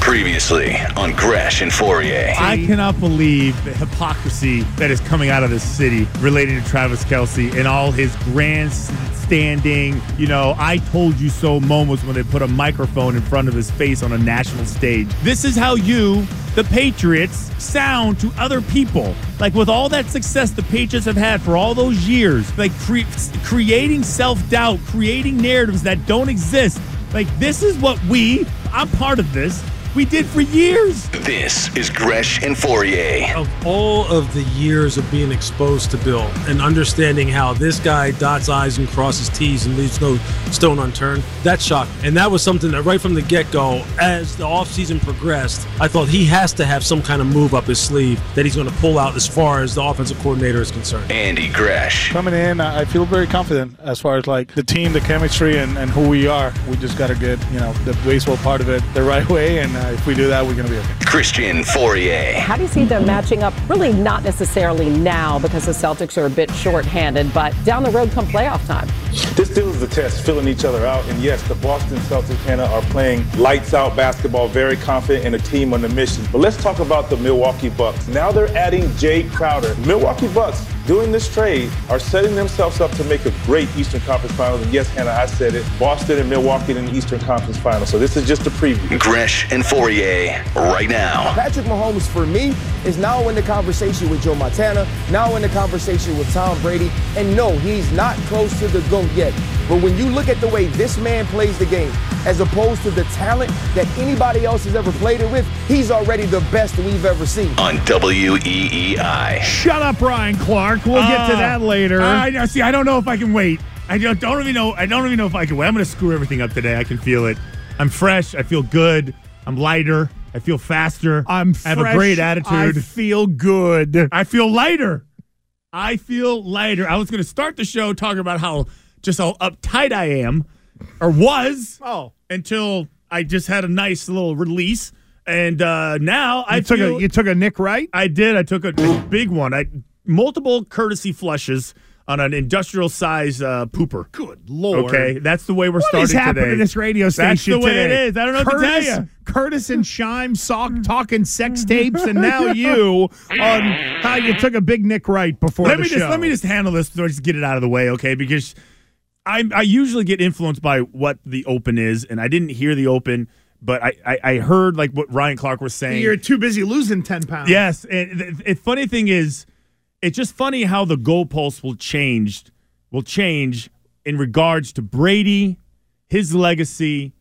Previously on Gresh and Fauria. I cannot believe the hypocrisy that is coming out of this city relating to Travis Kelce and all his grandstanding, you know, I told you so moments when they put a microphone in front of his face on a national stage. This is how you, the Patriots, sound to other people. Like with all that success the Patriots have had for all those years, like cre- creating self doubt, creating narratives that don't exist. Like this is what we, I'm part of this we did for years. This is Gresh and Fauria. Of all of the years of being exposed to Bill and understanding how this guy dots I's and crosses T's and leaves no stone unturned, that shocked. And that was something that right from the get go, as the offseason progressed, I thought he has to have some kind of move up his sleeve that he's going to pull out as far as the offensive coordinator is concerned. Andy Gresh. Coming in, I feel very confident as far as like the team, the chemistry, and, and who we are. We just got to get, you know, the baseball part of it the right way. And uh, Uh, if we do that, we're going to be okay. Christian Fauria. How do you see them matching up? Really, not necessarily now because the Celtics are a bit short-handed, but down the road come playoff time. This still is the test, filling each other out. And yes, the Boston Celtics, Hannah, are playing lights out basketball, very confident in a team on a mission. But let's talk about the Milwaukee Bucks. Now they're adding Jae Crowder. Milwaukee Bucks doing this trade are setting themselves up to make a great Eastern Conference Finals. And yes, Hannah, I said it. Boston and Milwaukee in the Eastern Conference Finals. So this is just a preview. Gresh and Fauria right now. Patrick Mahomes, for me, is now in the conversation with Joe Montana, now in the conversation with Tom Brady. And no, he's not close to the GOAT yet. But when you look at the way this man plays the game, as opposed to the talent that anybody else has ever played it with, he's already the best we've ever seen. On WEEI. Shut up, Ryan Clark. We'll uh, get to that later. I see. I don't know if I can wait. I don't, don't even know. I don't even know if I can wait. I'm going to screw everything up today. I can feel it. I'm fresh. I feel good. I'm lighter. I feel faster. I'm fresh, I have a great attitude. I feel good. I feel lighter. I feel lighter. I was going to start the show talking about how just how uptight I am, or was. Oh, until I just had a nice little release. And uh, now you I took feel, a you took a Nick right. I did. I took a big one. I multiple courtesy flushes on an industrial size uh, pooper. Good lord. Okay, that's the way we're what starting is happening today. to this radio station That's the way today? it is. I don't know Curtis, what to tell you. Curtis and Shime sock, talking sex tapes, and now you on how you took a big Nick Wright before let the me show. just let me just handle this. So just get it out of the way, okay? Because I I usually get influenced by what the open is, and I didn't hear the open. But I, I, I heard like what Ryan Clark was saying. You're too busy losing ten pounds. Yes, and the, the funny thing is, it's just funny how the goalposts will change, will change in regards to Brady, his legacy,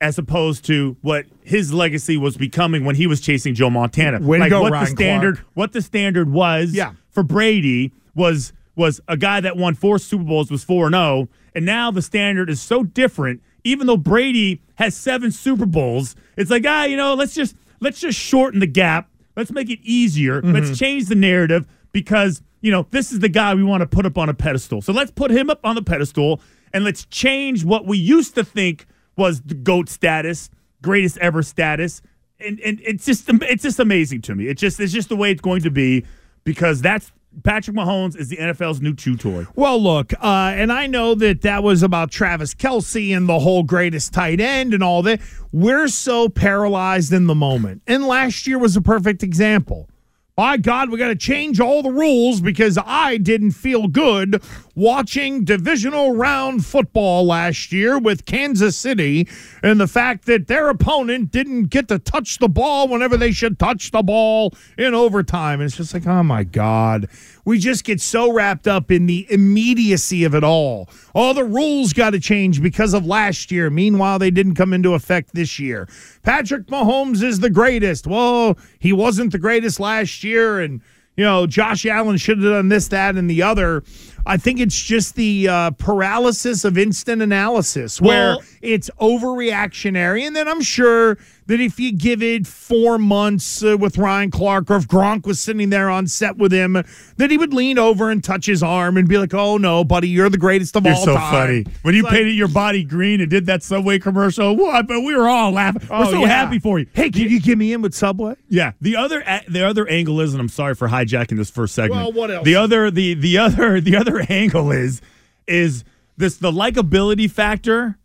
as opposed to what his legacy was becoming when he was chasing Joe Montana. Way like go, what the standard, Clark. what the standard was Yeah. for Brady was was a guy that won four Super Bowls was four and zero, and now the standard is so different. Even though Brady has seven Super Bowls, it's like ah, you know, let's just let's just shorten the gap. Let's make it easier. Mm-hmm. Let's change the narrative because you know this is the guy we want to put up on a pedestal. So let's put him up on the pedestal and let's change what we used to think was the goat status, greatest ever status, and and it's just it's just amazing to me. It just it's just the way it's going to be because that's Patrick Mahomes is the NFL's new chew toy. Well, look, uh, and I know that that was about Travis Kelce and the whole greatest tight end and all that. We're so paralyzed in the moment. And last year was a perfect example. By God, we got to change all the rules because I didn't feel good watching divisional round football last year with Kansas City and the fact that their opponent didn't get to touch the ball whenever they should touch the ball in overtime. And it's just like, oh my God. We just get so wrapped up in the immediacy of it all. All the rules got to change because of last year. Meanwhile, they didn't come into effect this year. Patrick Mahomes is the greatest. Well, he wasn't the greatest last year, and you know, Josh Allen should have done this, that, and the other. I think it's just the uh, paralysis of instant analysis where Well- it's overreactionary. And then I'm sure that if you give it four months uh, with Ryan Clark or if Gronk was sitting there on set with him, that he would lean over and touch his arm and be like, oh no, buddy, you're the greatest of You're all so time. funny. When you like- painted your body green and did that Subway commercial, what? But we were all laughing. We're Oh, so yeah. happy for you. Hey, can you get me in with Subway? Yeah. The other the other angle is, and I'm sorry for hijacking this first segment. Well, what else? The other the the other the other angle is is this the likability factor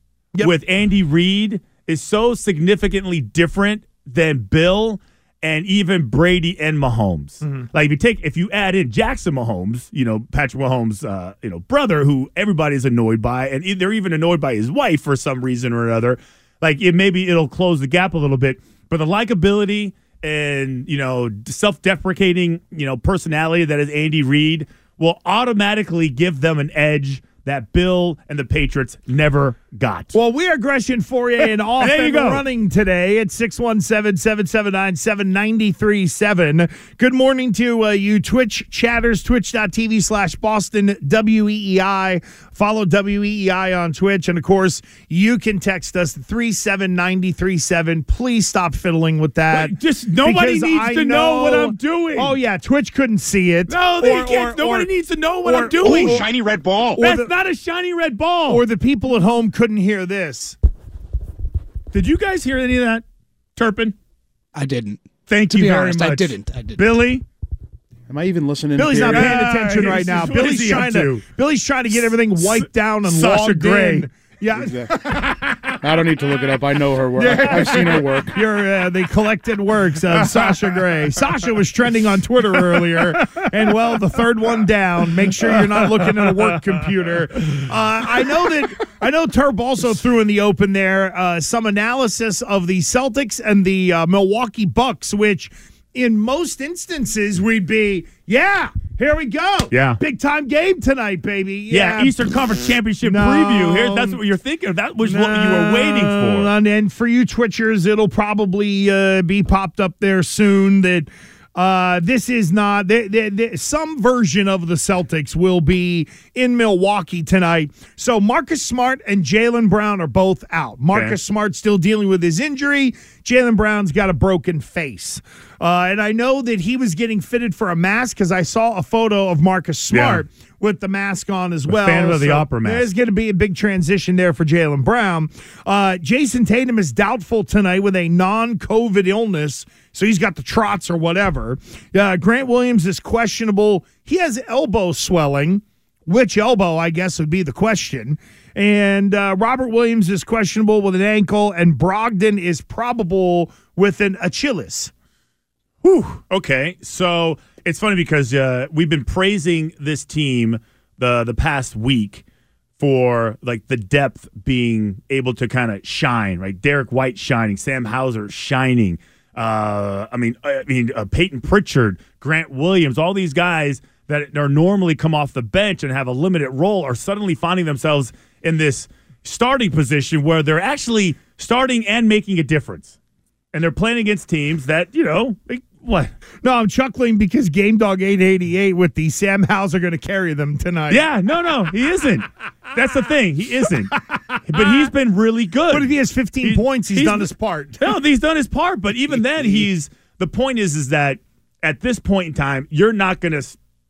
with Andy Reid is so significantly different than Bill and even Brady and Mahomes. Mm-hmm. Like if you take if you add in Jackson Mahomes, you know Patrick Mahomes, uh, you know brother, who everybody's annoyed by, and they're even annoyed by his wife for some reason or another. Like it maybe it'll close the gap a little bit, but the likability and you know self-deprecating you know personality that is Andy Reid will automatically give them an edge that Bill and the Patriots never got. Well, we are Gresham Fauria and off There you and go. running today at 617-779-7937. Good morning to uh, you Twitch chatters, twitch.tv slash Boston WEEI. Follow WEEI on Twitch. And of course, you can text us 37937. Please stop fiddling with that. Wait, just nobody needs I to know what I'm doing. Oh, yeah. Twitch couldn't see it. no, they Or- can't. or- Nobody or- needs to know what or- I'm doing. or- shiny red ball. That's the- not a shiny red ball. Or the people at home couldn't hear this. Did you guys hear any of that, Turpin? I didn't. Thank To you be very honest, much. I didn't. I didn't. Billy, Am I even listening? Billy's not paying Yeah, attention right now. just- what is Billy's trying to, to? Billy's trying to get everything wiped down and Sasha logged Grey. in. Yeah, I don't need to look it up. I know her work. I've seen her work. your uh, the collected works of Sasha Grey. Sasha was trending on Twitter earlier, and well, the third one down. Make sure you're not looking at a work computer. Uh, I know that I know Turb also threw in the open there uh, some analysis of the Celtics and the uh, Milwaukee Bucks, which in most instances we'd be, yeah, here we go, Yeah. big time game tonight, baby. yeah, Eastern Conference Championship No. preview. Here, that's what you're thinking. of. That was what you were waiting for. And, and for you Twitchers, it'll probably uh, be popped up there soon that uh, this is not th- th- th- some version of the Celtics will be in Milwaukee tonight. So Marcus Smart and Jaylen Brown are both out. Marcus Okay. Smart still dealing with his injury. Jaylen Brown's got a broken face. Uh, and I know that he was getting fitted for a mask because I saw a photo of Marcus Smart with the mask on as well. fan of the opera mask. There's going to be a big transition there for Jaylen Brown. Uh, Jayson Tatum is doubtful tonight with a non-COVID illness, so he's got the trots or whatever. Uh, Grant Williams is questionable. He has elbow swelling. Which elbow, I guess, would be the question. And uh, Robert Williams is questionable with an ankle, and Brogdon is probable with an Achilles. Whew. Okay, so it's funny because uh, we've been praising this team the the past week for like the depth being able to kind of shine. Right, Derrick White shining, Sam Hauser shining. Uh, I mean, I mean uh, Peyton Pritchard, Grant Williams, all these guys that are normally come off the bench and have a limited role are suddenly finding themselves in this starting position where they're actually starting and making a difference. And they're playing against teams that you know they, what? No, I'm chuckling because Game Dog 888 with the Sam Hauser going to carry them tonight. yeah no no he isn't. That's the thing he isn't. But he's been really good. But if he has 15 He- points, he's, he's- done his part. no he's done his part but even then he's the point is is that at this point in time you're not gonna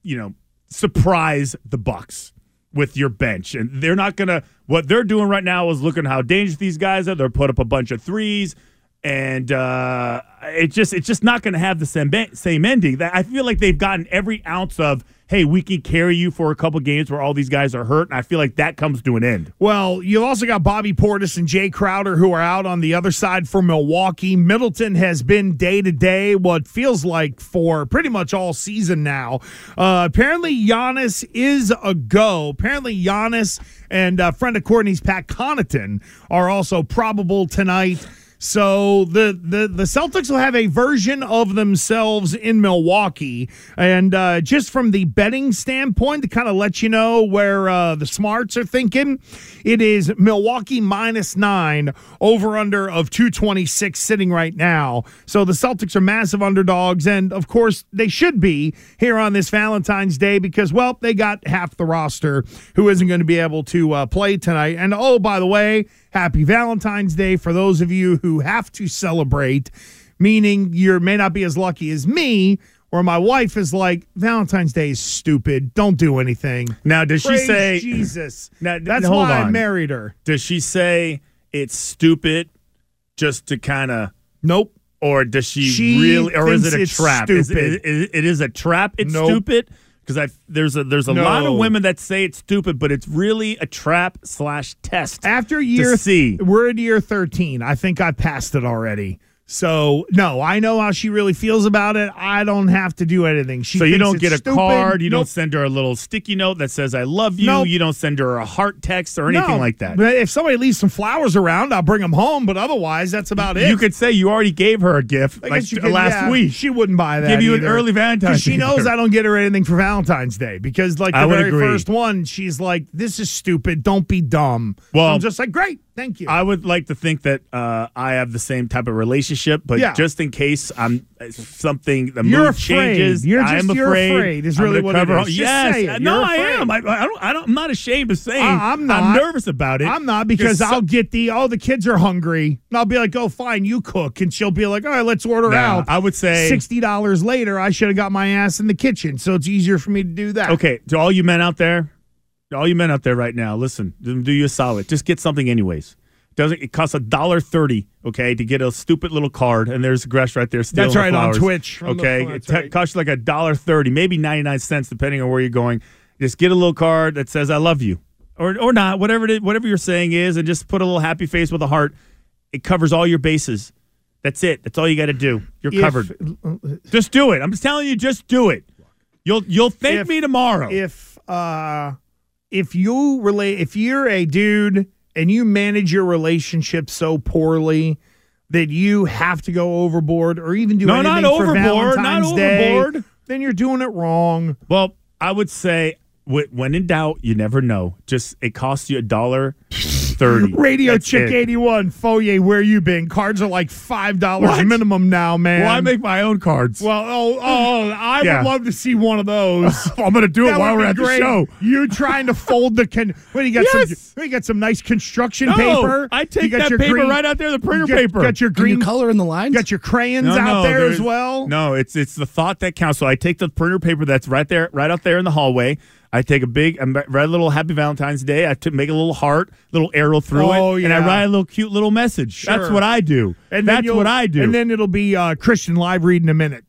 you know surprise the bucks with your bench. And they're not gonna what they're doing right now is looking how dangerous these guys are. They're put up a bunch of threes. And uh, it just it's just not going to have the same same ending. That I feel like they've gotten every ounce of hey, we can carry you for a couple games where all these guys are hurt, and I feel like that comes to an end. Well, you've also got Bobby Portis and Jae Crowder who are out on the other side for Milwaukee. Middleton has been day to day, what feels like for pretty much all season now. Uh, apparently, Giannis is a go. Apparently, Giannis and uh, friend of Courtney's Pat Connaughton are also probable tonight. So the, the the Celtics will have a version of themselves in Milwaukee, and uh, just from the betting standpoint, to kind of let you know where uh, the smarts are thinking, it is Milwaukee minus nine over under of two twenty six sitting right now. So the Celtics are massive underdogs, and of course they should be here on this Valentine's Day because well they got half the roster who isn't going to be able to uh, play tonight. And oh by the way. Happy Valentine's Day for those of you who have to celebrate, meaning you may not be as lucky as me, where my wife is like, Valentine's Day is stupid. Don't do anything. Now, does Praise she say Jesus? Now, That's hold why I married her. Does she say it's stupid just to kind of Nope. or does she, She really or is it a trap? Is it, stupid. it, it is a trap. It's Nope. stupid because I there's a there's a lot of women that say it's stupid, but it's really a trap slash test. After year see. we're in year 13. I think I passed it already. So, no, I know how she really feels about it. I don't have to do anything. She so you don't get a stupid. card. You Nope. don't send her a little sticky note that says "I love you." Nope. You don't send her a heart text or anything No, like that. But if somebody leaves some flowers around, I'll bring them home. But otherwise, that's about it. You could say you already gave her a gift like uh, could- last yeah, week. She wouldn't buy that. Give you an either. early Valentine's She knows. I don't get her anything for Valentine's Day because, like, the I would very agree. first one, she's like, "This is stupid. Don't be dumb." Well- I'm just like, "Great, thank you." I would like to think that uh, I have the same type of relationship, but Yeah. just in case I'm uh, something the You're mood afraid. changes, You're I am just- you're afraid. afraid is really what it is. Just yes, no, I afraid. am. I, I don't. I don't. I'm not ashamed of saying. I- I'm I'm not. nervous about it. I'm not because so- I'll get the oh the kids are hungry. And I'll be like, "Oh, fine, you cook," and she'll be like, "All right, let's order Nah, out." I would say sixty dollars later, I should have got my ass in the kitchen, so it's easier for me to do that. Okay, to all you men out there, all you men out there right now, listen, do you a solid. Just get something anyways. Doesn't it costs a dollar thirty? Okay, to get a stupid little card, and there's Gresh right there. That's the right, on. Twitch. Okay, it te- right. costs you like a dollar thirty, maybe ninety nine cents, depending on where you're going. Just get a little card that says "I love you," or or not, whatever it is, whatever you're saying is, and just put a little happy face with a heart. It covers all your bases. That's it. That's all you got to do. You're If- covered. Just do it. I'm just telling you, just do it. You'll you'll thank If- me tomorrow. if uh if you relate if you're a dude and you manage your relationship so poorly that you have to go overboard or even do No, anything not for overboard, not Valentine's Day, overboard. then you're doing it wrong. Well, I would say when in doubt, you never know. Just it costs you a dollar thirty. Radio That's Chick 81, Foyer, where you been? Cards are like $5 minimum now, man. Well, I make my own cards. Well, oh, oh, oh I Yeah. would love to see one of those. I'm gonna do it while we're be at the show. You trying to fold the con? What you got? Yes. Some, you got some nice construction No, paper. I You take got that your paper green- right out there, the printer got, paper. Got your Can you green color in the lines? Got your crayons No, out no, there as well. No, it's it's the thought that counts. So I take the printer paper that's right there, right out there in the hallway. I take a big, I write a little Happy Valentine's Day. I t- make a little heart, little arrow through Oh, it, and I write a little cute little message. That's what I do. And that's what I do. And then it'll be uh, Christian live read in a minute.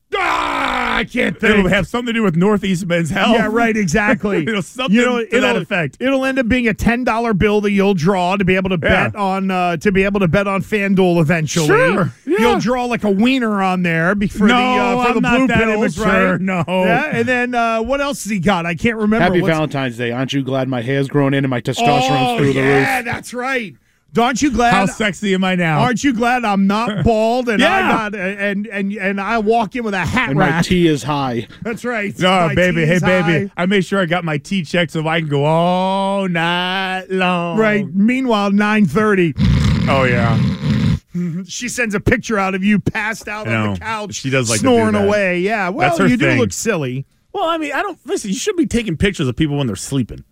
I can't think. it'll have something to do with Northeast Men's Health. Yeah, right. Exactly. It'll something to that effect. It'll end up being a ten dollar bill that you'll draw to be able to Yeah. bet on uh, to be able to bet on FanDuel eventually. Sure, yeah. You'll draw like a wiener on there be- for No, the uh, for I'm the not blue that pills, immature, right? no. Yeah, and then uh, what else has he got? I can't remember. Happy What's- Valentine's Day. Aren't you glad my hair's grown in and my testosterone's Oh, through the yeah, roof? Yeah, that's right. Aren't you glad? How sexy am I now? Aren't you glad I'm not bald and I Yeah. got and and and I walk in with a hat And my rack? tea is high. That's right. No, My baby. Hey, baby. high. I made sure I got my T checked so I can go all night long. Right. Meanwhile, nine thirty. Oh yeah. She sends a picture out of you passed out on the couch. She does like to do snoring away. Yeah. Well, That's her you do look silly. Well, I mean, I don't listen. You should be taking pictures of people when they're sleeping.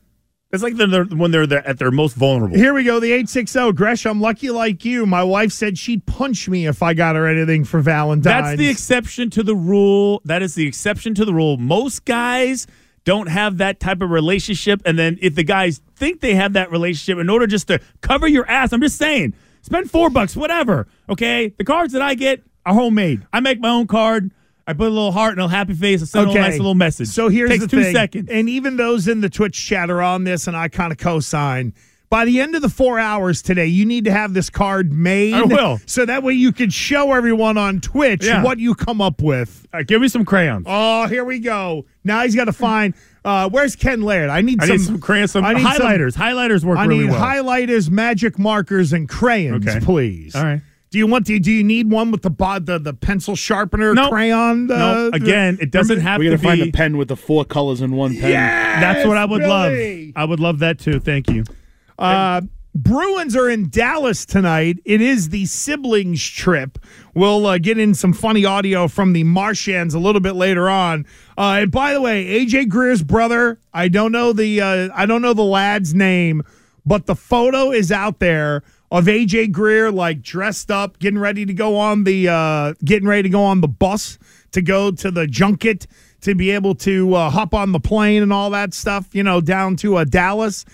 It's like they're, when they're, at their most vulnerable. Here we go. The eight six zero. Gresh. I'm lucky like you. My wife said she'd punch me if I got her anything for Valentine's. That's the exception to the rule. That is the exception to the rule. Most guys don't have that type of relationship. And then if the guys think they have that relationship in order just to cover your ass, I'm just saying, spend four bucks, whatever. Okay. The cards that I get are homemade. I make my own card. I put a little heart and a happy face. I send a Okay. little nice little message. So here's Takes the two thing. seconds. And even those in the Twitch chat are on this, and I kind of co-sign. By the end of the four hours today, you need to have this card made. I will. So that way you can show everyone on Twitch Yeah. what you come up with. All right, give me some crayons. Oh, here we go. Now he's got to find. Uh, where's Ken Laird? I need I some, need some crayons, some I need some- highlighters. highlighters work I really need well. highlighters, magic markers, and crayons, Okay. please. All right. Do you want to? Do you need one with the bo- the, the pencil sharpener Nope. crayon? Uh, no, again, it doesn't have to be. We to gotta find be. a pen with the four colors in one pen. Yes, That's what I would Billy. love. I would love that too. Thank you. Uh, Bruins are in Dallas tonight. It is the siblings trip. We'll uh, get in some funny audio from the Marchands a little bit later on. Uh, and by the way, AJ Greer's brother, I don't know the uh, I don't know the lad's name, but the photo is out there of AJ Greer like dressed up, getting ready to go on the uh, getting ready to go on the bus to go to the junket to be able to uh, hop on the plane and all that stuff. You know, down to uh, Dallas.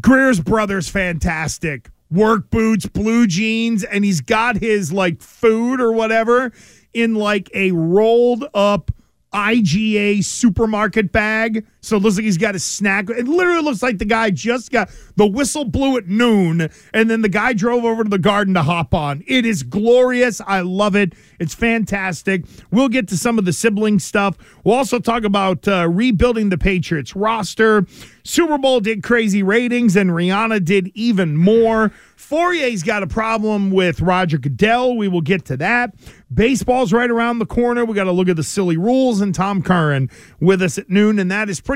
Greer's brother's fantastic. Work boots, blue jeans, and he's got his like food or whatever in like a rolled up IGA supermarket bag. So it looks like he's got a snack. It literally looks like the guy just got the whistle blew at noon, and then the guy drove over to the garden to hop on. It is glorious. I love it. It's fantastic. We'll get to some of the sibling stuff. We'll also talk about uh, rebuilding the Patriots roster. Super Bowl did crazy ratings, and Rihanna did even more. Fauria's got a problem with Roger Goodell. We will get to that. Baseball's right around the corner. We got to look at the silly rules, and Tom Curran with us at noon, and that is pretty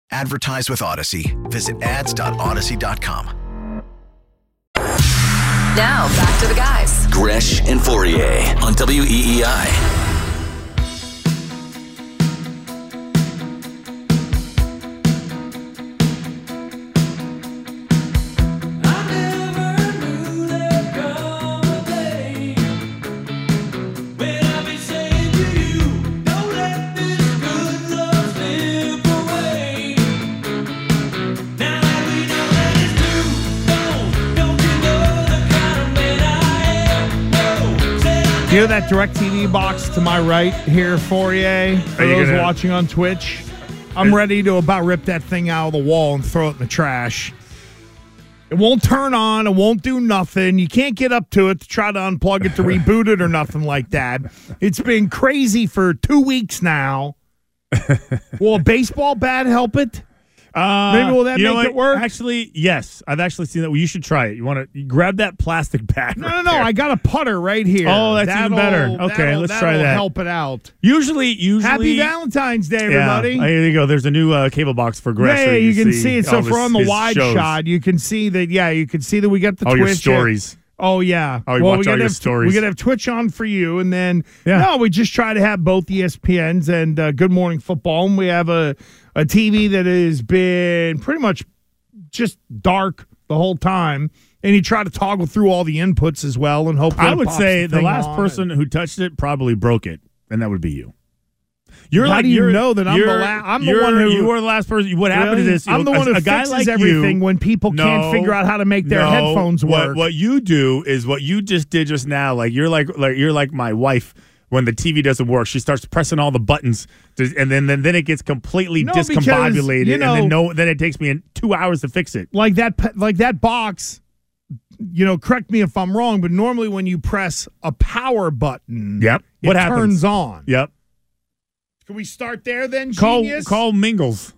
Advertise with Audacy. Visit ads.audacy.com. Now back to the guys. Gresh and Fauria on WEEI. Know that DirecTV box to my right here, Fauria? For Are you those gonna- watching on Twitch, I'm ready to about rip that thing out of the wall and throw it in the trash. It won't turn on. It won't do nothing. You can't get up to it to try to unplug it to reboot it or nothing like that. It's been crazy for two weeks now. Will a baseball bat help it? Uh, Maybe will that you know make what? it work? Actually, yes. I've actually seen that. Well, you should try it. You want to grab that plastic bat. No, no, no. I got a putter right here. Oh, that's even That'll- better. Okay, let's try that. Help it out. Usually, usually. Happy Valentine's Day, everybody. Yeah, there you go. There's a new uh, cable box for Gresh. Yeah, yeah, you can see it. So if we're on the wide shows. shot, you can see that. Yeah, you can see that we got the All Twitch. your stories. Oh yeah. Oh, you well, watch we all your have, stories. We gotta have Twitch on for you, and then Yeah. no, we just try to have both ESPNs and uh, Good Morning Football, and we have a a TV that has been pretty much just dark the whole time. And you try to toggle through all the inputs as well, and hope. I would say the thing last on. person who touched it probably broke it, and that would be you. You're How like do you know that I'm the you're- I'm the one who- you are the last person. What happened Really? is this: I'm the a- one who a guy like everything you, when people can't figure out how to make their no, headphones what- work. What, you do is what you just did just now. Like you're like like you're like my wife. When the TV doesn't work, she starts pressing all the buttons, to, and then, then then it gets completely No, because, discombobulated, you and then no, then it takes me two hours to fix it. like that like that box you know correct me if i'm wrong but normally when you press a power button Yep. it What happens? turns on Yep. can we start there then Call call Mingles.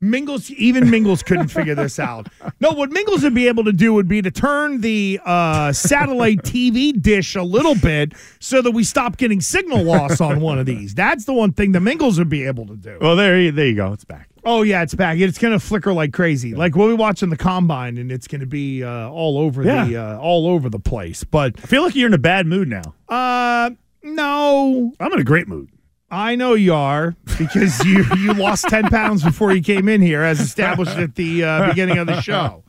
Mingles even mingles couldn't figure this out no what mingles would be able to do would be to turn the uh, satellite tv dish a little bit so that we stop getting signal loss on one of these that's the one thing the mingles would be able to do Well, there you there you go. It's back. Oh yeah, it's back. It's gonna flicker like crazy. Like we'll be watching the combine, and it's gonna be uh, all over the uh, all over the place. But I feel like you're in a bad mood now. uh, no, I'm in a great mood. I know you are because you you lost ten pounds before you came in here, as established at the uh, beginning of the show.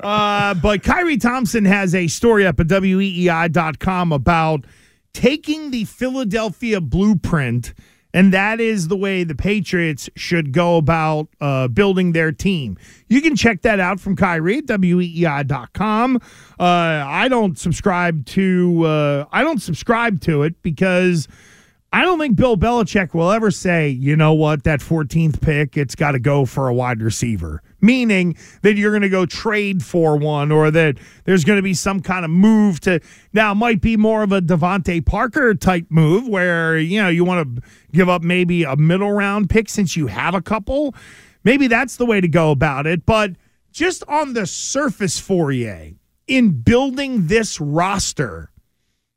Uh, but Khari Thompson has a story up at weei.com about taking the Philadelphia blueprint And that is the way the Patriots should go about uh, building their team. You can check that out from Khari at weei.com. Uh, I don't subscribe to uh, I don't subscribe to it because I don't think Bill Belichick will ever say, you know what, that 14th pick, it's got to go for a wide receiver. Meaning that you're going to go trade for one or that there's going to be some kind of move to. Now, it might be more of a DeVante Parker type move where, you know, you want to give up maybe a middle round pick since you have a couple. Maybe that's the way to go about it. But just on the surface, Fauria, in building this roster,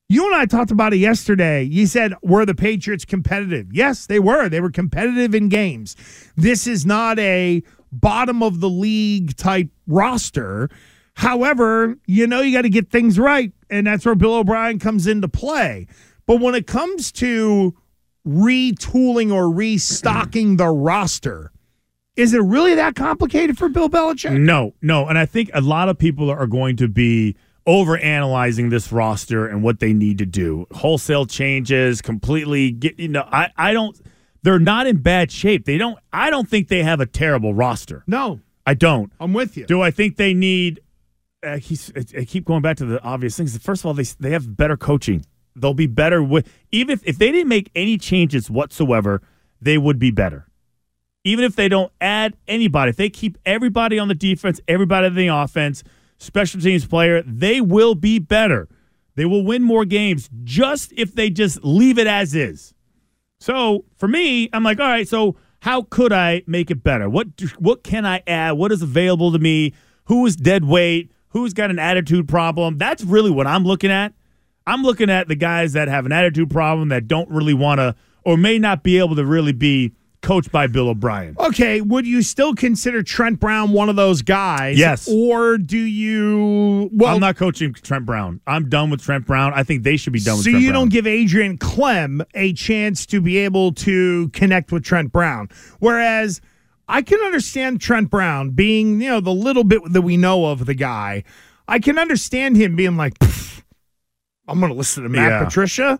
you and I talked about it yesterday. You said, were the Patriots competitive? Yes, they were. They were competitive in games. This is not a bottom of the league type roster. However, you know, you got to get things right. And that's where Bill O'Brien comes into play. But when it comes to retooling or restocking the roster, is it really that complicated for Bill Belichick? No, no. And I think a lot of people are going to be over analyzing this roster and what they need to do. Wholesale changes, completely get you know, I, I don't they're not in bad shape. They don't I don't think they have a terrible roster. No. I don't. I'm with you. Do I think they need uh, I keep going back to the obvious things. First of all, they they have better coaching. They'll be better with even if, if they didn't make any changes whatsoever, they would be better. Even if they don't add anybody, if they keep everybody on the defense, everybody on the offense, special teams player, they will be better. They will win more games just if they just leave it as is. So for me, I'm like, all right, so how could I make it better? What what can I add? What is available to me? Who is dead weight? Who's got an attitude problem? That's really what I'm looking at. I'm looking at the guys that have an attitude problem that don't really want to or may not be able to really be coached by Bill O'Brien. Okay, would you still consider Trent Brown one of those guys? Yes. Or do you? Well, I'm not coaching Trent Brown. I'm done with Trent Brown. I think they should be done with so Trent you Brown. don't give Adrian Klemm a chance to be able to connect with Trent Brown. Whereas I can understand Trent Brown being, you know, the little bit that we know of the guy. I can understand him being like, I'm going to listen to Matt Yeah. Patricia.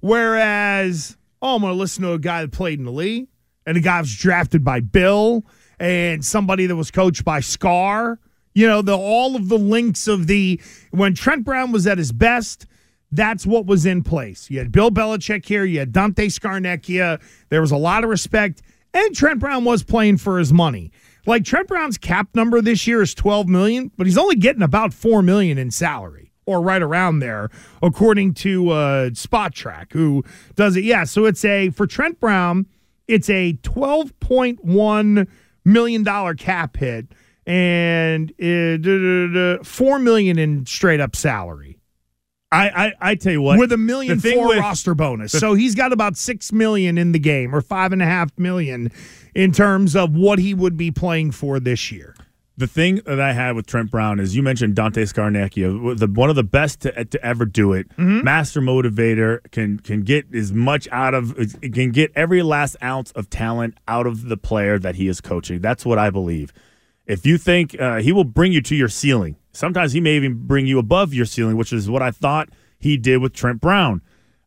Whereas, oh, I'm going to listen to a guy that played in the league and a guy was drafted by Bill and somebody that was coached by Scar. You know, the all of the links of the when Trent Brown was at his best, that's what was in place. You had Bill Belichick here, you had Dante Scarnecchia. There was a lot of respect, and Trent Brown was playing for his money. Like Trent Brown's cap number this year is 12 million, but he's only getting about 4 million in salary or right around there according to uh Spotrac who does it. Yeah, so it's a for Trent Brown, it's a 12.1 million dollar cap hit and uh, 4 million in straight up salary I, I I tell you what, with a million thing with- roster bonus. the- so he's got about six million in the game, or five and a half million in terms of what he would be playing for this year. The thing that I had with Trent Brown is you mentioned Dante Scarnecchia, the one of the best to, to ever do it. Mm-hmm. Master motivator can can get as much out of can get every last ounce of talent out of the player that he is coaching. That's what I believe. If you think uh, he will bring you to your ceiling, sometimes he may even bring you above your ceiling, which is what I thought he did with Trent Brown.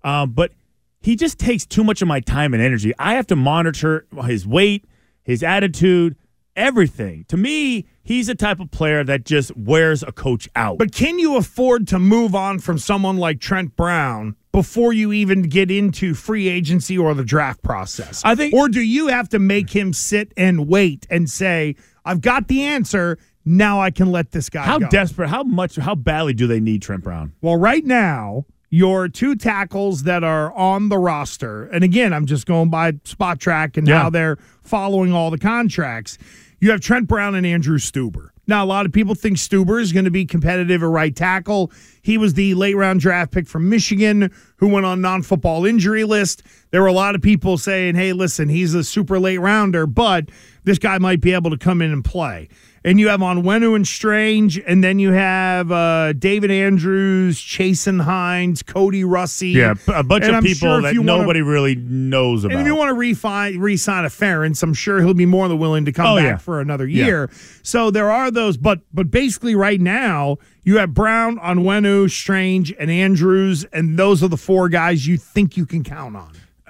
Um, but he just takes too much of my time and energy. I have to monitor his weight, his attitude, everything. To me, he's a type of player that just wears a coach out. But can you afford to move on from someone like Trent Brown before you even get into free agency or the draft process? I think- or do you have to make him sit and wait and say, "I've got the answer. Now I can let this guy how go." desperate, how much, how badly do they need Trent Brown? Well, right now, your two tackles that are on the roster, and again, I'm just going by Spotrac and Yeah. how they're following all the contracts. You have Trent Brown and Andrew Stueber. Now, a lot of people think Stueber is going to be competitive at right tackle. He was the late round draft pick from Michigan who went on non football injury list. There were a lot of people saying, hey, listen, he's a super late rounder, but this guy might be able to come in and play. And you have Onwenu and Strange, and then you have uh, David Andrews, Chasen Hines, Kody Russey. Yeah, a bunch And of I'm people sure that you wanna- nobody really knows about. and if you want to re-sign, re-sign a Ferentz, I'm sure he'll be more than willing to come Oh, back yeah. for another Yeah. year. So there are those, but but basically right now you have Brown, Onwenu, Strange, and Andrews, and those are the four guys you think you can count on.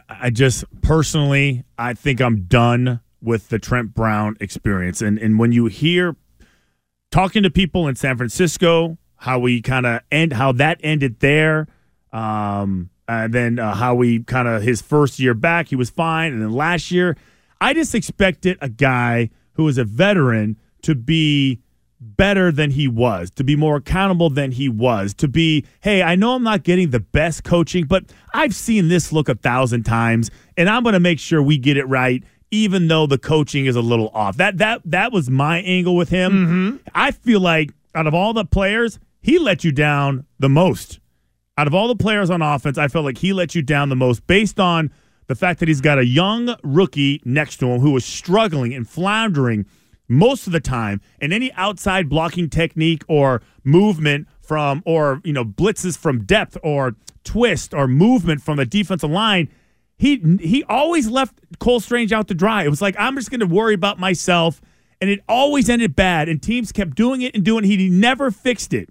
I just personally, I think I'm done with the Trent Brown experience. And and when you hear talking to people in San Francisco, how we kind of end, how that ended there, um, and then uh, how we kind of his first year back, he was fine, and then last year, I just expected a guy who is a veteran to be better than he was, to be more accountable than he was, to be, hey, I know I'm not getting the best coaching, but I've seen this look a thousand times, and I'm going to make sure we get it right, even though the coaching is a little off. That that that was my angle with him. Mm-hmm. I feel like out of all the players, he let you down the most. Out of all the players on offense, I felt like he let you down the most based on the fact that he's got a young rookie next to him who was struggling and floundering most of the time and any outside blocking technique or movement from or you know blitzes from depth or twist or movement from the defensive line he he always left Cole Strange out to dry. It was like I'm just going to worry about myself and it always ended bad and teams kept doing it and doing it. He never fixed it.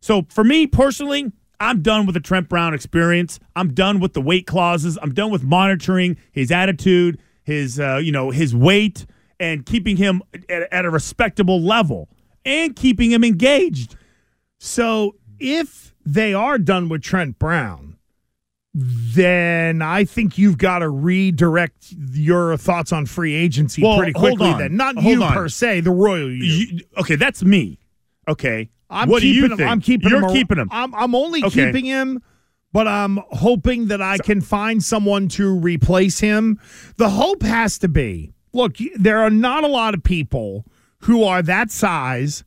So for me personally, I'm done with the Trent Brown experience. I'm done with the weight clauses. I'm done with monitoring his attitude, his uh, you know, his weight and keeping him at, at a respectable level and keeping him engaged. So if they are done with Trent Brown, then I think you've got to redirect your thoughts on free agency Well, pretty quickly. Then not Hold you on. per se, the royal you. You- okay, that's me. Okay. I'm what do you him. think? I'm keeping You're him. ar- keeping him. I'm, I'm only Okay. keeping him, but I'm hoping that I can find someone to replace him. The hope has to be look, there are not a lot of people who are that size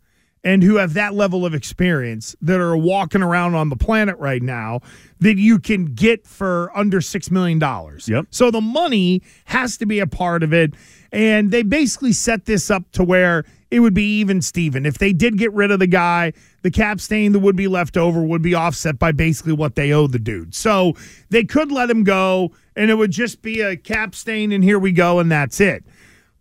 and who have that level of experience that are walking around on the planet right now that you can get for under $6 million. Yep. So the money has to be a part of it. And they basically set this up to where it would be even Steven. If they did get rid of the guy, the cap stain that would be left over would be offset by basically what they owe the dude. So they could let him go and it would just be a cap stain and here we go and that's it.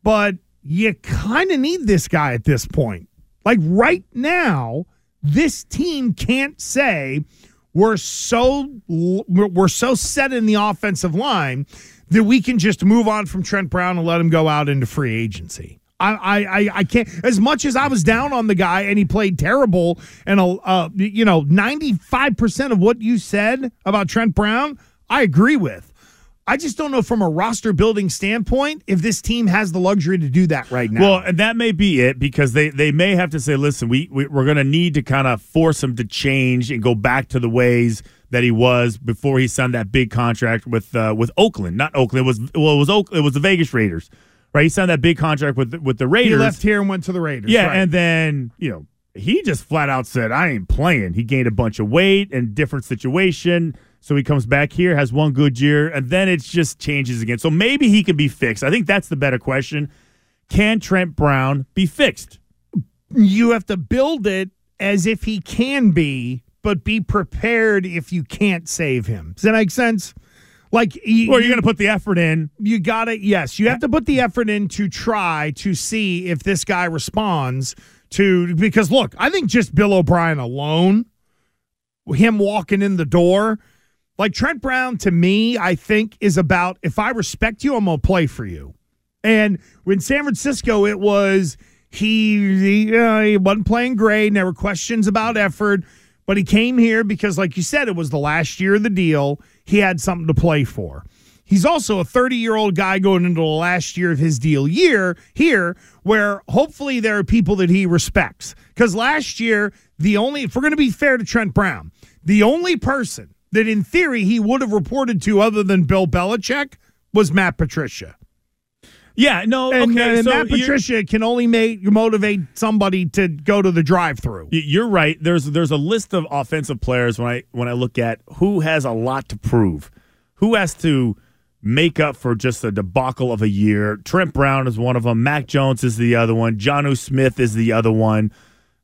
But you kind of need this guy at this point. Like right now, this team can't say we're so we're so set in the offensive line that we can just move on from Trent Brown and let him go out into free agency. I, I, I- I can't. As much as I was down on the guy and he played terrible, and uh, uh, you know, ninety five percent of what you said about Trent Brown, I agree with. I just don't know from a roster building standpoint if this team has the luxury to do that right now. Well, and that may be it because they, they may have to say, listen, we, we we're going to need to kind of force him to change and go back to the ways that he was before he signed that big contract with uh, with Oakland. Not Oakland. It was well, it was Oak, it was the Vegas Raiders, right? He signed that big contract with with the Raiders. he left here and went to the Raiders. Yeah, right. and then you know he just flat out said, "I ain't playing." He gained a bunch of weight and different situation, so he comes back here, has one good year, and then it just changes again. So maybe he could be fixed. I think that's the better question. Can Trent Brown be fixed? you have to build it as if he can be, but be prepared if you can't save him. Does that make sense? Like, you, Or you're going to put the effort in. you got to yes you have to put the effort in to try to see if this guy responds to because look i think just bill o'brien alone him walking in the door like trent brown to me i think is about if i respect you i'm gonna play for you. And when san francisco it was he he, uh, he wasn't playing great and there were questions about effort but he came here because like you said it was the last year of the deal. He had something to play for. He's also a 30 year old guy going into the last year of his deal year here, where hopefully there are people that he respects. Because last year, the only, if we're going to be fair to Trent Brown, the only person that in theory he would have reported to other than Bill Belichick was Matt Patricia. Yeah, no, And, okay. and so Matt Patricia can only make motivate somebody to go to the drive through. You're right. There's there's a list of offensive players when I when I look at who has a lot to prove, who has to make up for just a debacle of a year. Trent Brown is one of them. Mac Jones is the other one. Jonnu Smith is the other one.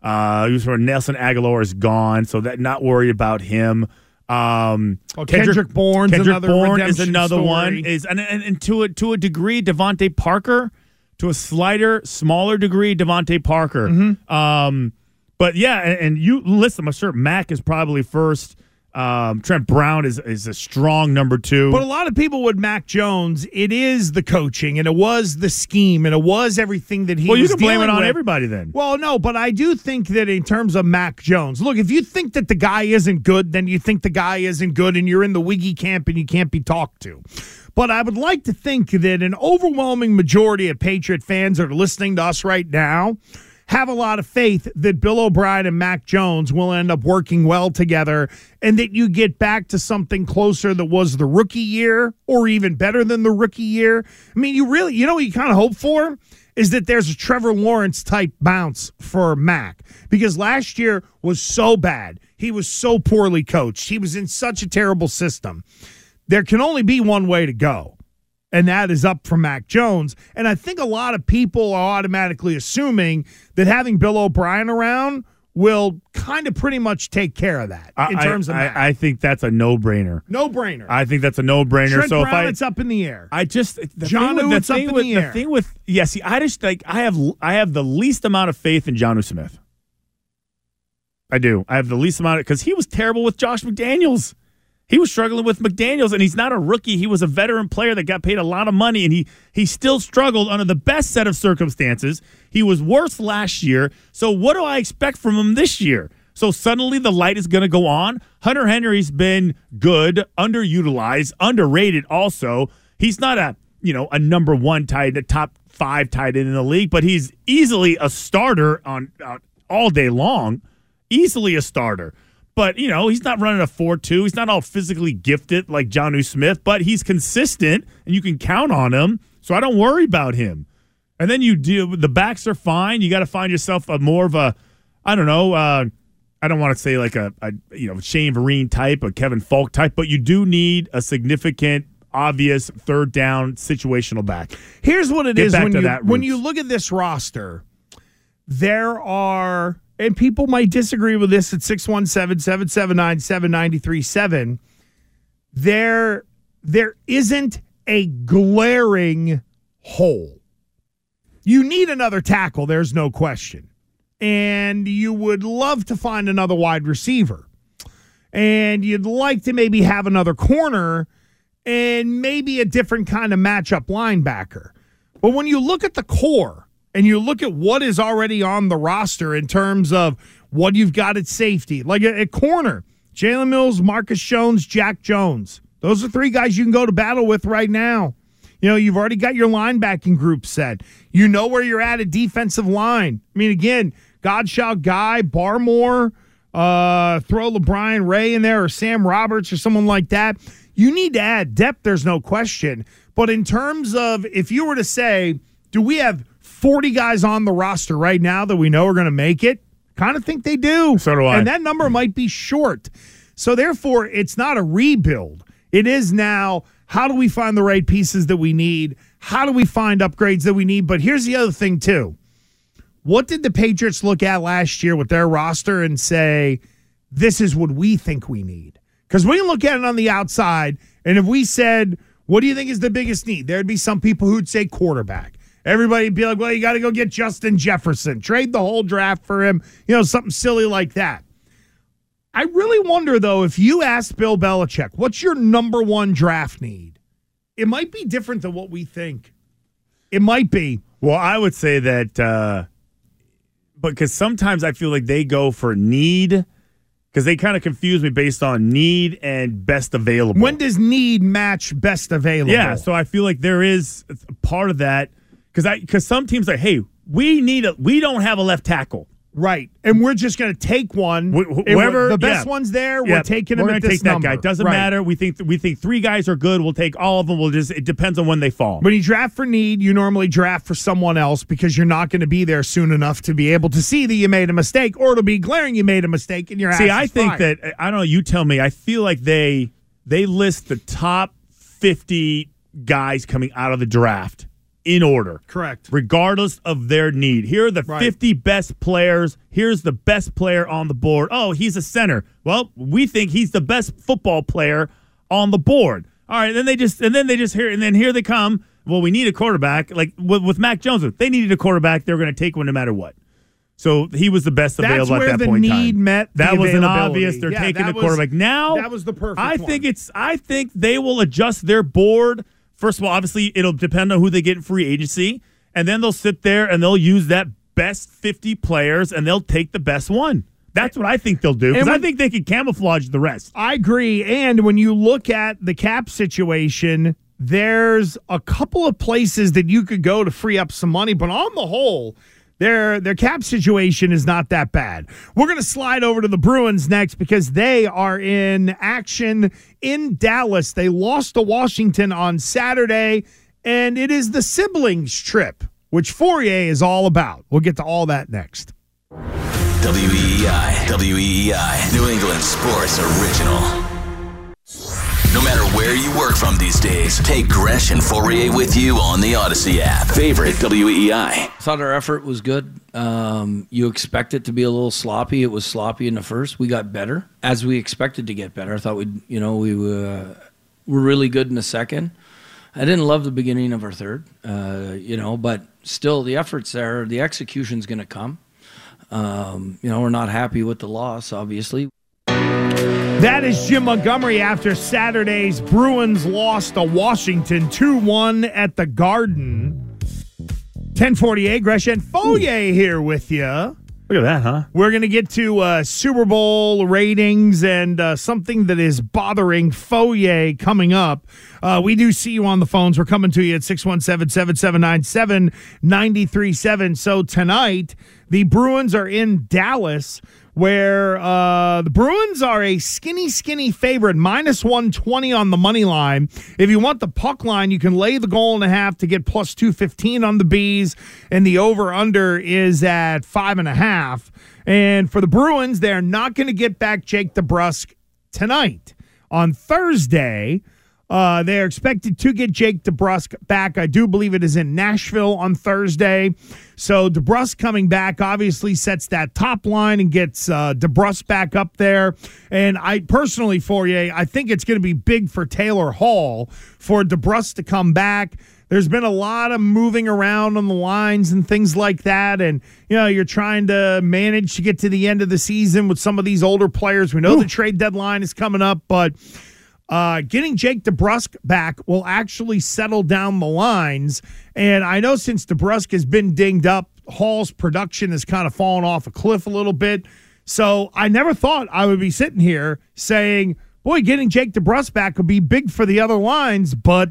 Uh, he was from Nelson Agholor is gone, so that not worried about him. Um, Well, Kendrick Bourne's Kendrick another Bourne is another story. one. Is and, and, and to a to a degree, DeVante Parker. To a slighter, smaller degree, DeVante Parker. Mm-hmm. Um, but yeah, and, and you listen. I'm sure Mac is probably first. Um, Trent Brown is is a strong number two. But a lot of people with Mac Jones, it is the coaching and it was the scheme and it was everything that he well, you can blame it on with. everybody then. Well, no, but I do think that in terms of Mac Jones, look, if you think that the guy isn't good, then you think the guy isn't good and you're in the Wiggy camp and you can't be talked to. But I would like to think that an overwhelming majority of Patriot fans are listening to us right now have a lot of faith that Bill O'Brien and Mac Jones will end up working well together and that you get back to something closer that was the rookie year or even better than the rookie year. I mean, you really, you know what you kind of hope for? Is that there's a Trevor Lawrence type bounce for Mac because last year was so bad. He was so poorly coached. He was in such a terrible system. There can only be one way to go and that is up for Mac Jones. And I think a lot of people are automatically assuming that having Bill O'Brien around will kind of pretty much take care of that in I- terms of I, Mac. I think that's a no brainer. no brainer. I think that's a no brainer. Trent so Brown, if I, it's up in the air. I just the John thing with, the it's up thing in with the the air. thing with yeah. See, I just like I have I have the least amount of faith in Jonnu Smith. I do. I have the least amount because he was terrible with Josh McDaniels. He was struggling with McDaniels, and he's not a rookie. He was a veteran player that got paid a lot of money, and he he still struggled under the best set of circumstances. He was worse last year. So what do I expect from him this year? So suddenly the light is going to go on. Hunter Henry's been good, underutilized, underrated. Also, he's not a you know a number one tight, a top five tight end in the league, but he's easily a starter on uh, all day long. Easily a starter. But, you know, he's not running a 4 2. He's not all physically gifted like Jonnu Smith, but he's consistent and you can count on him. So I don't worry about him. And then you do, the backs are fine. You got to find yourself a more of a, I don't know, uh, I don't want to say like a, a, you know, Shane Vereen type, a Kevin Faulk type, but you do need a significant, obvious third down situational back. Here's what it Get is back when to you when you look at this roster. There are and people might disagree with this at 617-779-7937. There there isn't a glaring hole. You need another tackle, there's no question. And you would love to find another wide receiver. And you'd like to maybe have another corner and maybe a different kind of matchup linebacker. But when you look at the core and you look at what is already on the roster in terms of what you've got at safety, like at, corner, Jalen Mills, Marcus Jones, Jack Jones. Those are three guys you can go to battle with right now. You know, you've already got your linebacking group set. You know where you're at at defensive line. I mean, again, Godchaux Guy, Barmore, uh, throw LaBryan Ray in there or Sam Roberts or someone like that. You need to add depth, there's no question. But in terms of if you were to say, do we have 40 guys on the roster right now that we know are going to make it? Kind of think they do. So do I. And that number might be short. So therefore, it's not a rebuild. It is now how do we find the right pieces that we need? How do we find upgrades that we need? But here's the other thing, too. What did the Patriots look at last year with their roster and say, this is what we think we need? Because we can look at it on the outside, and if we said, what do you think is the biggest need? There'd be some people who'd say quarterback. Everybody'd be like, well, you got to go get Justin Jefferson, trade the whole draft for him, you know, something silly like that. I really wonder, though, if you ask Bill Belichick, what's your number one draft need? It might be different than what we think. It might be. Well, I would say that, uh, because sometimes I feel like they go for need because they kind of confuse me based on need and best available. When does need match best available? Yeah, so I feel like there is part of that because I because some teams are, hey, we need a we don't have a left tackle. Right. And we're just going to take one. Wh- wh- Whoever the best yeah. one's there, Yeah, we're taking we're him at this take that guy. Doesn't Right. matter. We think we think three guys are good. We'll take all of them. We'll just it depends on when they fall. When you draft for need, you normally draft for someone else because you're not going to be there soon enough to be able to see that you made a mistake or it'll be glaring you made a mistake and your See, I think fired. that I don't know. You tell me. I feel like they they list the top fifty guys coming out of the draft in order, Correct. regardless of their need. Here are the Right. fifty best players. Here's the best player on the board. Oh, he's a center. Well, we think he's the best football player on the board. All right, And then they just and then they just here and then here they come. Well, we need a quarterback. Like with, with Mac Jones, they needed a quarterback. They're going to take one no matter what. So he was the best That's available where at that the point in need time. met That was an obvious. They're Yeah, taking the was- quarterback now. that was the perfect I one. think it's. I think they will adjust their board. First of all, obviously, it'll depend on who they get in free agency, and then they'll sit there and they'll use that best fifty players, and they'll take the best one. That's what I think they'll do because I think they can camouflage the rest. I agree. And when you look at the cap situation, there's a couple of places that you could go to free up some money, but on the whole, their their cap situation is not that bad. We're going to slide over to the Bruins next because they are in action in Dallas. They lost to Washington on Saturday, and it is the siblings trip, which Fauria is all about. We'll get to all that next. WEEI. WEEI. New England Sports Original. No matter where you work from these days, take Gresh and Fauria with you on the Audacy app. Favorite WEEI. Thought our effort was good. Um, you expect it to be a little sloppy. It was sloppy in the first. We got better as we expected to get better. I thought we'd, you know, we were, were really good in the second. I didn't love the beginning of our third, uh, you know, but still the effort's there. The execution's going to come. Um, you know, we're not happy with the loss, obviously. That is Jim Montgomery after Saturday's Bruins loss to Washington 2 1 at the Garden. 1048, Gresham Fauria here with you. Look at that, huh? We're going to get to uh, Super Bowl ratings and uh, something that is bothering Fauria coming up. Uh, we do see you on the phones. We're coming to you at 617 7797 937. So tonight, the Bruins are in Dallas, where uh, the Bruins are a skinny, skinny favorite, minus 120 on the money line. If you want the puck line, you can lay the goal and a half to get plus 215 on the Bees, and the over under is at five and a half. And for the Bruins, they're not going to get back Jake DeBrusk tonight. On Thursday, uh, they're expected to get Jake DeBrusk back. I do believe it is in Nashville on Thursday. So DeBrusk coming back obviously sets that top line and gets uh, DeBrusk back up there. And I personally, Fauria, I think it's going to be big for Taylor Hall for DeBrusk to come back. There's been a lot of moving around on the lines and things like that. And, you know, you're trying to manage to get to the end of the season with some of these older players. We know the trade deadline is coming up, but uh, getting Jake DeBrusk back will actually settle down the lines. And I know since DeBrusk has been dinged up, Hall's production has kind of fallen off a cliff a little bit. So I never thought I would be sitting here saying, boy, getting Jake DeBrusk back would be big for the other lines, but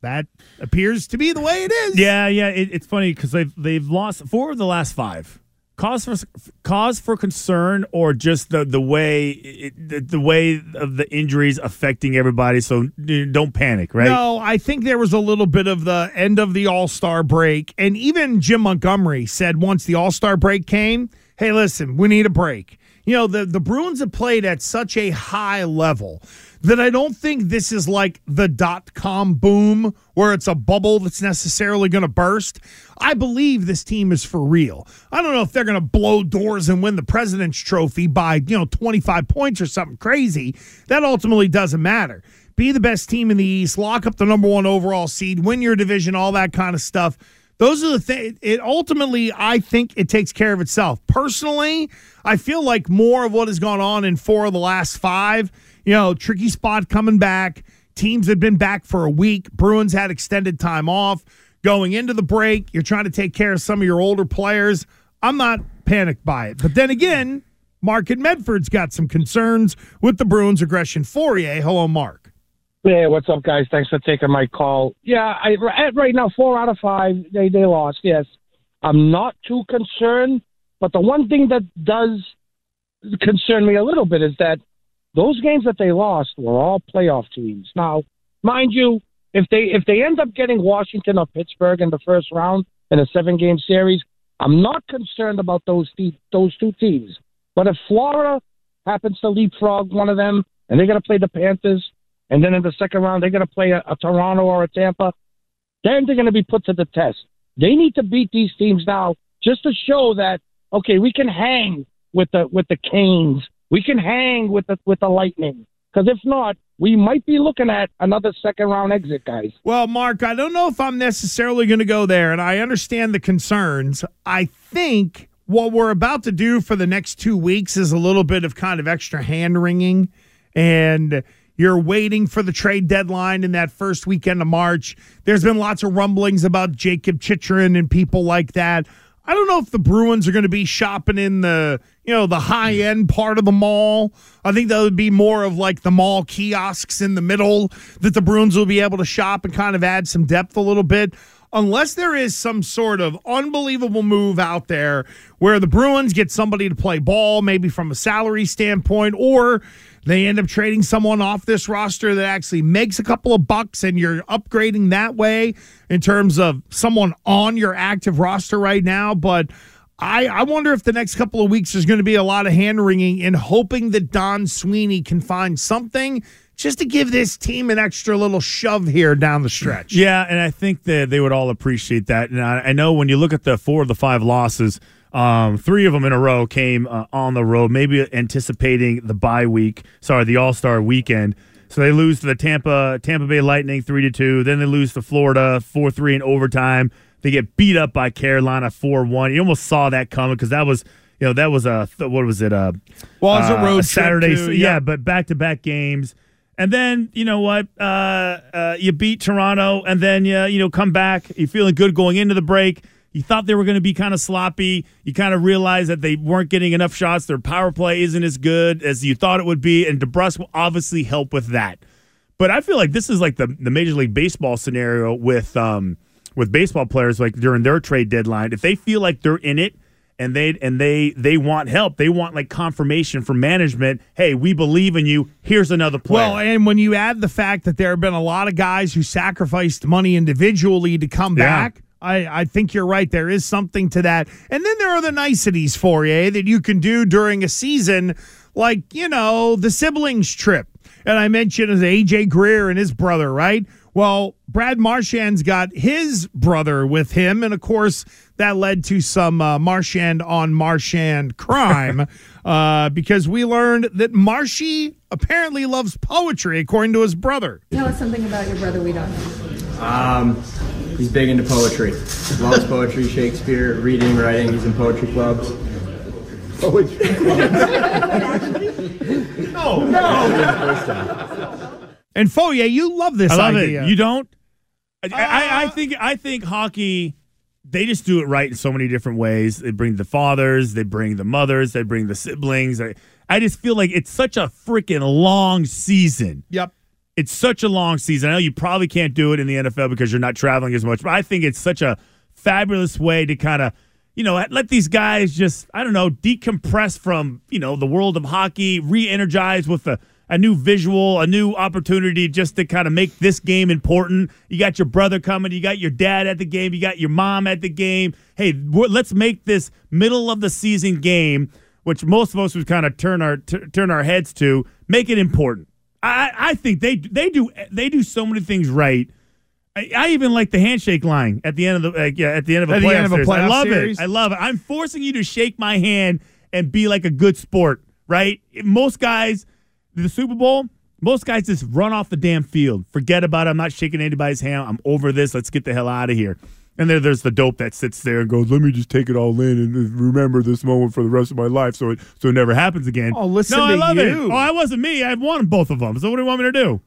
that appears to be the way it is. Yeah, yeah. It, it's funny because they've they've lost four of the last five. Cause for cause for concern, or just the the way it, the, the way of the injuries affecting everybody. So don't panic, right? No, I think there was a little bit of the end of the All Star break. And even Jim Montgomery said once the All Star break came, hey, listen, we need a break. You know, the, the Bruins have played at such a high level that I don't think this is like the dot com boom where it's a bubble that's necessarily going to burst. I believe this team is for real. I don't know if they're going to blow doors and win the President's Trophy by, you know, 25 points or something crazy. That ultimately doesn't matter. Be the best team in the East, lock up the number one overall seed, win your division, all that kind of stuff. Those are the things. It ultimately, I think it takes care of itself. Personally, I feel like more of what has gone on in four of the last five, you know, tricky spot coming back. Teams had been back for a week. Bruins had extended time off. Going into the break, you're trying to take care of some of your older players. I'm not panicked by it. But then again, Mark and Medford's got some concerns with the Bruins aggression. Fauria, hello, Mark. Hey, what's up, guys? Thanks for taking my call. Yeah, I, right now, four out of five, they they lost. Yes, I'm not too concerned, but the one thing that does concern me a little bit is that those games that they lost were all playoff teams. Now, mind you, if they if they end up getting Washington or Pittsburgh in the first round in a seven game series, I'm not concerned about those te- those two teams. But if Florida happens to leapfrog one of them and they're going to play the Panthers, and then in the second round they're going to play a, a Toronto or a Tampa, then they're going to be put to the test. They need to beat these teams now just to show that okay, we can hang with the with the Canes, we can hang with the with the Lightning. Because if not, we might be looking at another second round exit, guys. Well, Mark, I don't know if I'm necessarily going to go there, and I understand the concerns. I think what we're about to do for the next two weeks is a little bit of kind of extra hand wringing, and you're waiting for the trade deadline in that first weekend of March. There's been lots of rumblings about Jakob Chychrun and people like that. I don't know if the Bruins are going to be shopping in the you know the high end part of the mall. I think that would be more of like the mall kiosks in the middle that the Bruins will be able to shop and kind of add some depth a little bit. Unless there is some sort of unbelievable move out there where the Bruins get somebody to play ball, maybe from a salary standpoint, or they end up trading someone off this roster that actually makes a couple of bucks and you're upgrading that way in terms of someone on your active roster right now. But I, I wonder if the next couple of weeks there's going to be a lot of hand wringing and hoping that Don Sweeney can find something just to give this team an extra little shove here down the stretch. Yeah, and I think that they would all appreciate that. And I, I know when you look at the four of the five losses, um, three of them in a row came uh, on the road, maybe anticipating the bye week. Sorry, the All Star weekend. So they lose to the Tampa Tampa Bay Lightning three to two. Then they lose to Florida four three in overtime. They get beat up by Carolina four one. You almost saw that coming because that was you know that was a what was it uh well it was a uh, road trip Saturday too, yeah yeah. but back to back games. And then you know what? Uh, uh, you beat Toronto, and then you you know come back. You're feeling good going into the break. You thought they were going to be kind of sloppy. You kind of realized that they weren't getting enough shots. Their power play isn't as good as you thought it would be, and DeBrusk will obviously help with that. But I feel like this is like the the Major League Baseball scenario with um with baseball players like during their trade deadline. If they feel like they're in it and they and they they want help, they want like confirmation from management. Hey, we believe in you. Here's another player. Well, and when you add the fact that there have been a lot of guys who sacrificed money individually to come Yeah. back, I, I think you're right. There is something to that. And then there are the niceties for you that you can do during a season, like, you know, the siblings trip. And I mentioned as AJ Greer and his brother, right? Well, Brad Marchand's got his brother with him. And of course, that led to some uh, Marchand on Marchand crime uh, because we learned that Marshy apparently loves poetry, according to his brother. Tell us something about your brother we don't know. Um, he's big into poetry. Loves poetry, Shakespeare, reading, writing. He's in poetry clubs. Poetry No, no. And Foye, you love this I love idea. it. You don't? I, I, I uh, think I think hockey. They just do it right in so many different ways. They bring the fathers, they bring the mothers, they bring the siblings. I, I just feel like it's such a freaking long season. Yep. It's such a long season. I know you probably can't do it in the NFL because you're not traveling as much, but I think it's such a fabulous way to kind of, you know, let these guys just, I don't know, decompress from, you know, the world of hockey, re energize with a, a new visual, a new opportunity just to kind of make this game important. You got your brother coming, you got your dad at the game, you got your mom at the game. Hey, let's make this middle of the season game, which most of us would kind of turn our t- turn our heads to, make it important. I, I think they they do they do so many things right. I, I even like the handshake line at the end of the uh, yeah, at the end of a the playoff end of a series. I love series? it. I love it. I'm forcing you to shake my hand and be like a good sport, right? Most guys, the Super Bowl, most guys just run off the damn field. Forget about it. I'm not shaking anybody's hand. I'm over this. Let's get the hell out of here. And then there's the dope that sits there and goes, "Let me just take it all in and remember this moment for the rest of my life, so it so it never happens again." Oh, listen no, to I love it. you. Oh, I wasn't me. I won both of them. So what do you want me to do?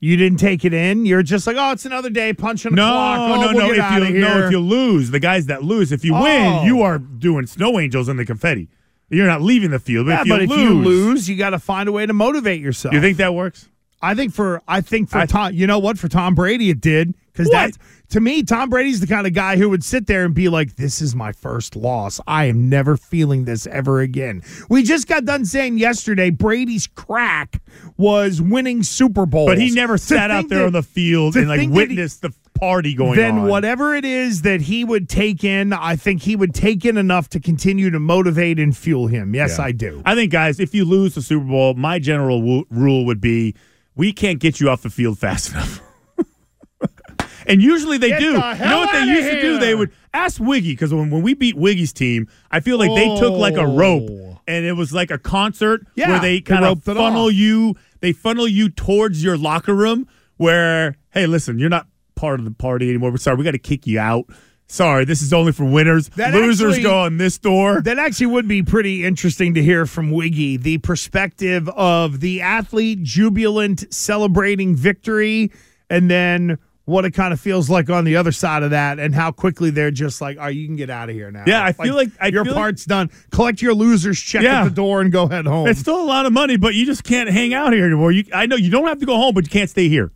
You didn't take it in. You're just like, oh, it's another day punching the No, clock. Oh, no, we'll no. If you no, if you lose, the guys that lose, if you Oh. win, you are doing snow angels in the confetti. You're not leaving the field. But yeah, if you but lose, if you lose, you got to find a way to motivate yourself. you think that works? I think for I think for Tom, you know what? For Tom Brady, it did because that to me. Tom Brady's the kind of guy who would sit there and be like, "This is my first loss. I am never feeling this ever again." We just got done saying yesterday Brady's crack was winning Super Bowls, But he never sat out there that- on the field and like that he- witnessed the party going then on. whatever it is that he would take in, I think he would take in enough to continue to motivate and fuel him. Yes, Yeah. I do. I think, guys, if you lose the Super Bowl, my general w- rule would be we can't get you off the field fast enough. and usually they Get do. the You know what they used to do? They would ask Wiggy because when, when we beat Wiggy's team, I feel like they took like a rope Oh. and it was like a concert Yeah, where they kind of funnel you. They funnel you towards your locker room where, hey, listen, you're not part of the party anymore. We're sorry, we got to kick you out. Sorry, this is only for winners. That Losers actually- go in this door. That actually would be pretty interesting to hear from Wiggy, the perspective of the athlete jubilant celebrating victory, and then what it kind of feels like on the other side of that, and how quickly they're just like, "Oh, you can get out of here now." Yeah, I feel like- I your feel like- part's done. Collect your losers check Yeah. at the door and go head home. It's still a lot of money, but you just can't hang out here anymore. You, I know you don't have to go home, but you can't stay here.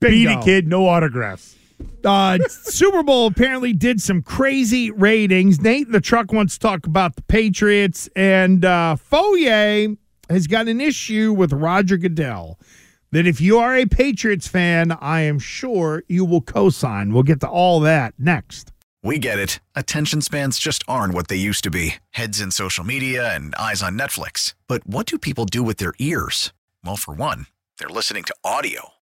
Beat Bingo. it, kid. No autographs. Uh, Super Bowl apparently did some crazy ratings. Nate the truck wants to talk about the Patriots, and uh, Foye has got an issue with Roger Goodell. That if you are a Patriots fan, I am sure you will co-sign. We'll get to all that next. We get it. Attention spans just aren't what they used to be heads in social media and eyes on Netflix. But what do people do with their ears? Well, for one, they're listening to audio.